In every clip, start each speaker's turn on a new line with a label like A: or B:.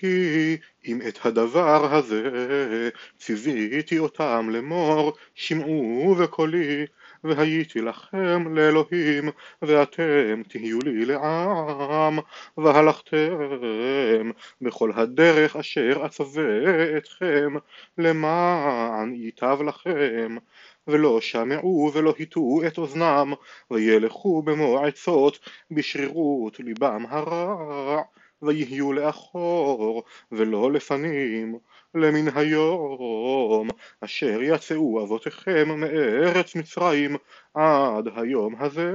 A: כי אם את הדבר הזה. ציוויתי אותם לאמור שמעו בקולי והייתי לכם לאלוהים ואתם תהיו לי לעם והלכתם בכל הדרך אשר אצווה אתכם למען ייטב לכם. ולא שמעו ולא הטו את אוזנם וילכו במו עצות בשרירות ליבם הרע ויהיו לאחור ולא לפנים למן היום. אשר יצאו אבותיכם מארץ מצרים עד היום הזה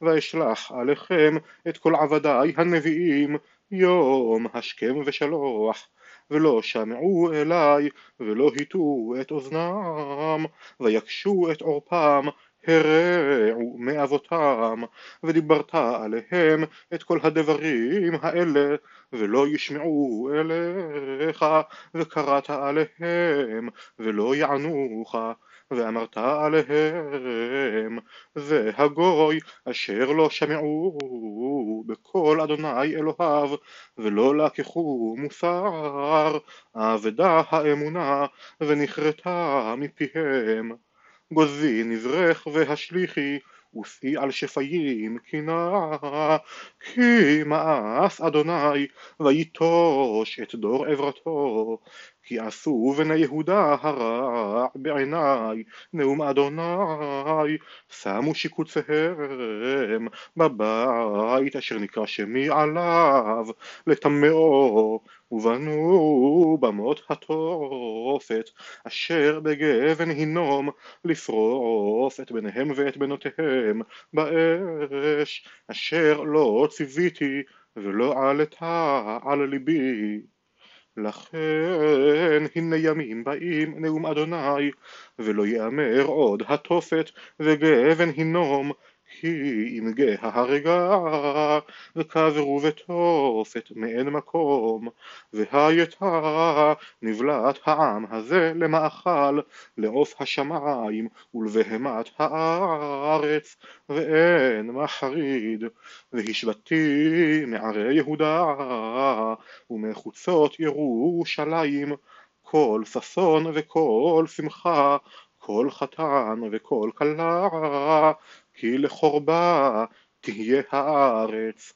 A: ואשלח עליכם את כל עבדיי הנביאים יום השכם ושלוח. ולא שמעו אליי ולא הטו את אוזנם ויקשו את עורפם הרעו מאבותם ודיברת עליהם את כל הדברים האלה ולא ישמעו אליך וקראת עליהם ולא יענוך ואמרת עליהם זה הגוי אשר לא שמעו בקול אדוני אלוהיו ולא לקחו מוסר אבדה האמונה ונכרתה מפיהם גוזי נזרך והשליכי ושאי על שפיים קינה כי מאס אדוני ויטוש את דור עברתו כי עשו בני יהודה הרע בעיניי נאום אדוני שמו שיקוציהם בבית אשר נקרא שמי עליו לטמאו ובנו במות התופת אשר בגבן הינום לשרוף את בניהם ואת בנותיהם באש אשר לא ציוויתי ולא עלתה על ליבי לכן הנה ימים באים נאום אדוני ולא יאמר עוד התופת וגבן הינום כי אם גאה הרגה וקברו ותופת מאין מקום והייתה נבלת העם הזה למאכל לעוף השמיים ולבהמת הארץ ואין מחריד. והשבתי מערי יהודה ומחוצות ירושלים כל ששון וכל שמחה כל חתן וכל כלה כי לחורבה תהיה הארץ.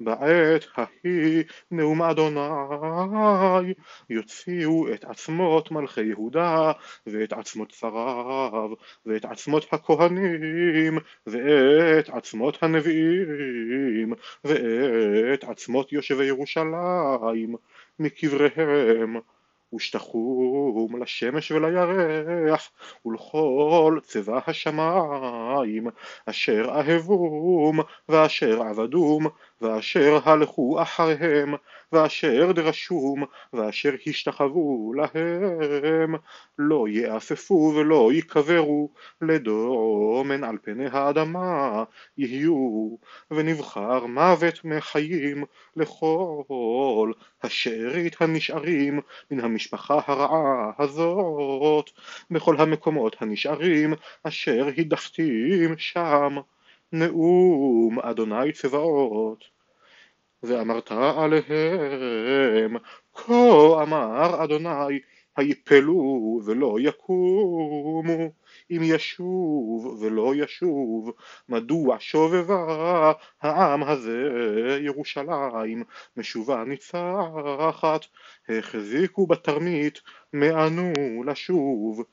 A: בעת ההיא נאום אדוני. יוציאו את עצמות מלכי יהודה ואת עצמות שריו ואת עצמות הכהנים ואת עצמות הנביאים ואת עצמות יושבי ירושלים מקבריהם ושתחום לשמש ולירח ולכל צבא השמיים אשר אהבום ואשר עבדום ואשר הלכו אחריהם ואשר דרשום ואשר השתחוו להם לא יאספו ולא יקברו לדומן על פני האדמה יהיו ונבחר מוות מחיים לכל השארית הנשארים מן המשפחה הרעה הזאת. בכל המקומות הנשארים אשר הדחתים שם נאום אדוני צבאות ואמרת עליהם כה אמר אדוני היפלו ולא יקומו. אם ישוב ולא ישוב מדוע שובבה העם הזה ירושלים? משובה ניצחת החזיקו בתרמית מענו לשוב.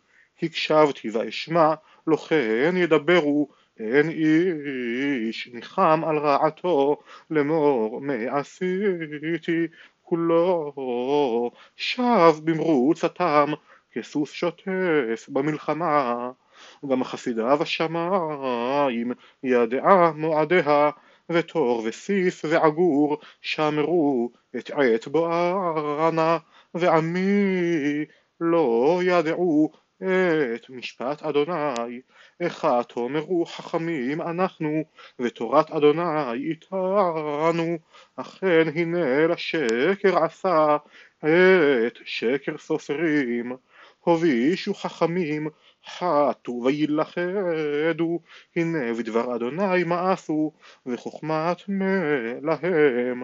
A: הקשבתי ואשמע לא כן ידברו אין איש ניחם על רעתו לאמור מה עשיתי כולו. שב במרוץ התם כסוס שוטף במלחמה. גם חסידיו השמיים ידעה מועדיה ותור וסיף ועגור שמרו את עת בואנה ועמי לא ידעו את משפט אדוני איכה תאמרו חכמים אנחנו ותורת אדוני איתנו. אכן הנה לשקר עשה את שקר סופרים. הובישו חכמים חטו וילכדו. הנה בדבר אדוני מאסו וחוכמת מלהם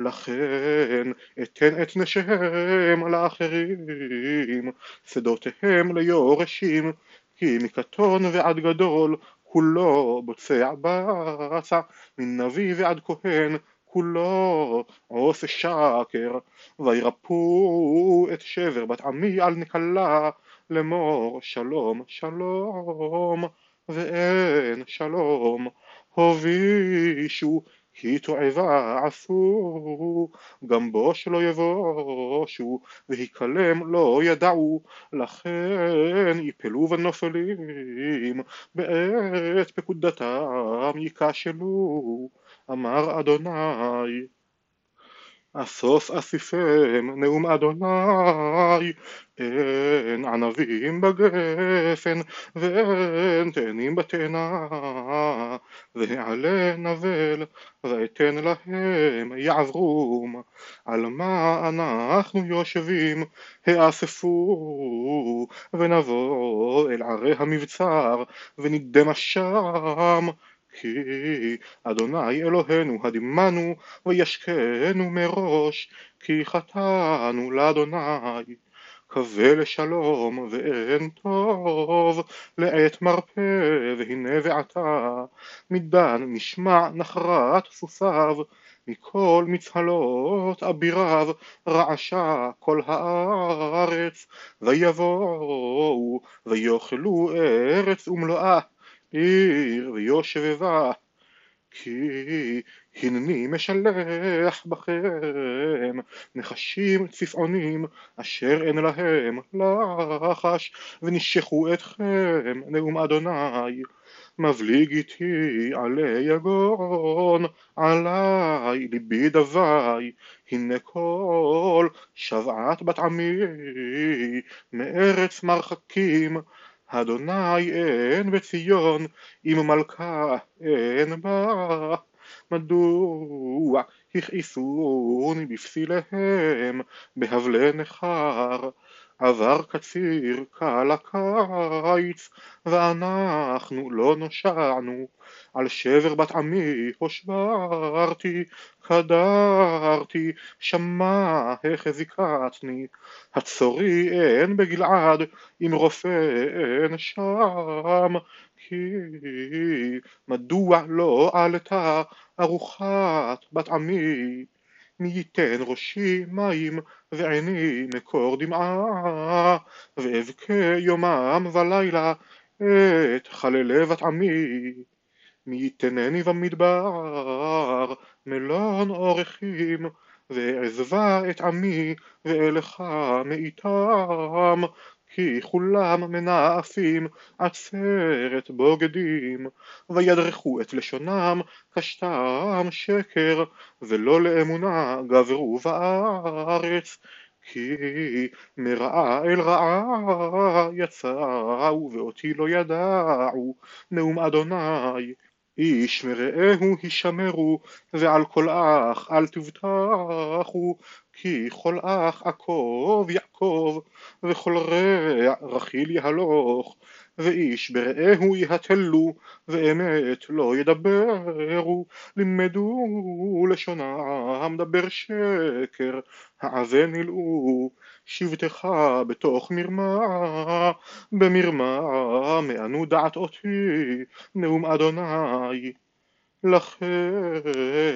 A: לכן אתן את נשיהם לאחרים, שדותיהם ליורשים, כי מקטון ועד גדול כולו בוצע בצע, מנביא ועד כהן כולו עושה שקר, וירפאו את שבר בת עמי על נקלה, לאמור שלום שלום ואין שלום, הובישו כי תועבה עשו, גם בוש לא יבושו, והיכלם לא ידעו, לכן יפלו ונופלים, בעת פקודתם ייכשלו, אמר אדוני. אסוף אסיפם נאום אדוני אין ענבים בגפן ואין תאנים בתאנה והעלה נבל ואתן להם יעברום. על מה אנחנו יושבים? האספו ונבוא אל ערי המבצר ונדמה שם כי אדוני אלוהינו הדימנו וישכנו מראש כי חטאנו לאדוני. קווה לשלום ואין טוב לעת מרפא והנה ועתה. מדן נשמע נחרת סוסיו מכל מצהלות אביריו רעשה כל הארץ ויבואו ויאכלו ארץ ומלואה עיר ויושבבה כי הנני משלח בכם נחשים צפעונים אשר אין להם לחש ונשכו אתכם נאום אדוני. מבליג איתי עלי יגון עלי ליבי דווי. הנה כל שבעת בת עמי מארץ מרחקים אדוני אין בציון, אם מלכה אין בה. מדוע הכעיסוני בפסיליהם, בהבלי נכר? עבר קציר קל הקיץ, ואנחנו לא נושענו. על שבר בת עמי הושברתי, קדרתי, שמע החזיקתני. הצורי אין בגלעד, אם רופא אין שם. כי מדוע לא עלתה ארוחת בת עמי? מי ייתן ראשי מים ועיני מקור דמעה ואבכה יומם ולילה את חללי בת עמי מי ייתנני במדבר מלון אורחים ואעזבה את עמי ואלך מאיתם כי כולם מנאפים עצרת בוגדים וידרכו את לשונם קשתם שקר ולא לאמונה גברו בארץ כי מרעה אל רעה יצאו ואותי לא ידעו נאום אדוני איש מרעהו הישמרו ועל כל אח אל תבטחו כי כל אח עקוב יעקב וכל רע רכיל יהלוך ואיש ברעהו יהתלו ואמת לא ידברו. לימדו לשונם דבר שקר העבה נלאו שבטך בתוך מרמה. במרמה מענו דעת אותי נאום אדוני. לכן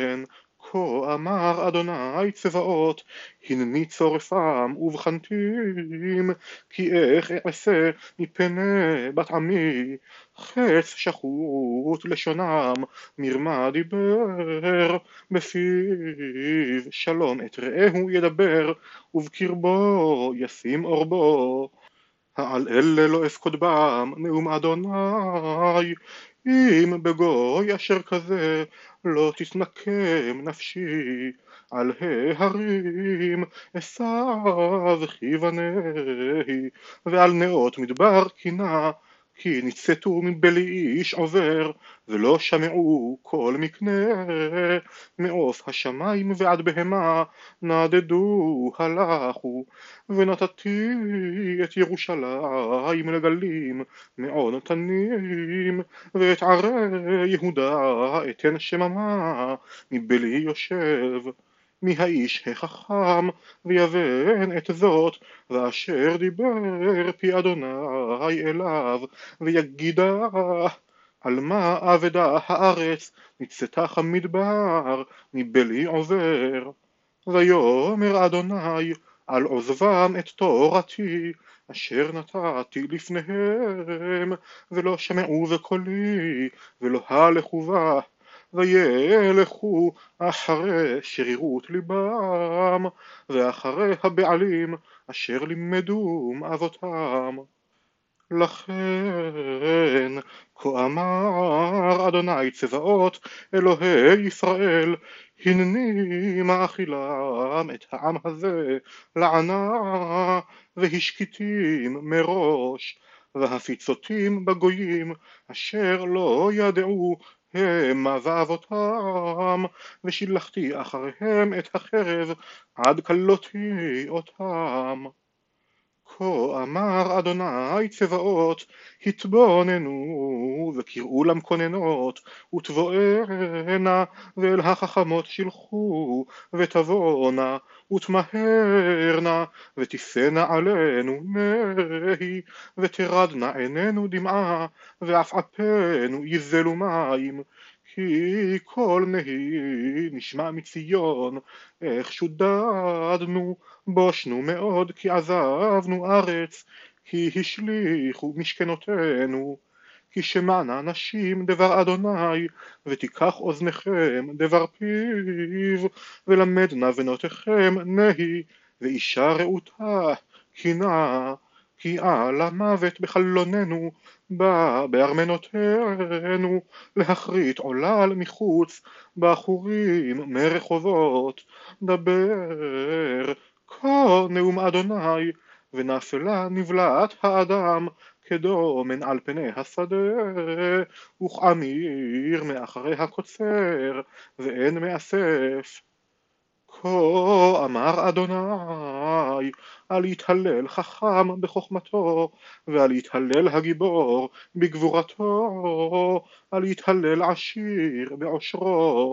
A: אמר אדוני צבאות הנני צורפם ובחנתים כי איך אעשה מפני בת עמי? חץ שחוט לשונם מרמה דיבר בפיו שלום את רעהו ידבר ובקרבו ישים אורבו העל אלה לא אפקוד בם נאום אדוני אם בגוי אשר כזה לא תתנקם נפשי על ההרים עשיו כיווניה ועל נאות מדבר קינה כי ניצתו מבלי איש עובר ולא שמעו כל מקנה. מעוף השמיים ועד בהמה נדדו הלכו ונתתי את ירושלים לגלים מעון תנים ואת ערי יהודה אתן שממה מבלי יושב מי האיש החכם ויבן את זאת ואשר דיבר פי אדוני אליו ויגידה על מה אבדה הארץ? נצטך המדבר מבלי עובר. ויאמר אדוני על עוזבם את תורתי אשר נתתי לפניהם ולא שמעו בקולי ולא הלכו בה וילכו אחרי שרירות ליבם ואחרי הבעלים אשר לימדום אבותם לכן כה אמר אדוני צבאות אלוהי ישראל הנני מאכילם את העם הזה לענה והשקיטים מראש והפיצותים בגויים אשר לא ידעו המה ואבותם ושילחתי אחריהם את החרב עד כלותי אותם כה אמר אדוני צבאות התבוננו וקראו למכוננות ותבואנה ואל החכמות שילחו ותבואנה ותמהרנה ותישאנה עלינו נהי ותרדנה עינינו דמעה ועפעפינו יזלו מים כי קול נהי נשמע מציון איך שודדנו בושנו מאוד כי עזבנו ארץ כי השליכו משכנותינו. כי שמענה נשים דבר אדוני ותיקח אוזניכם דבר פיו ולמדנה בנותיכם נהי ואישה רעותה קינה כי על המוות בחלוננו בא בארמנותינו להכרית עולל מחוץ בחורים מרחובות דבר כה נאום אדוני ונפלה נבלעת האדם כדומן על פני השדה. וכעמיר מאחרי הקוצר ואין מאסף. כה אמר אדוני על יתהלל חכם בחוכמתו ועל יתהלל הגיבור בגבורתו. על יתהלל עשיר בעושרו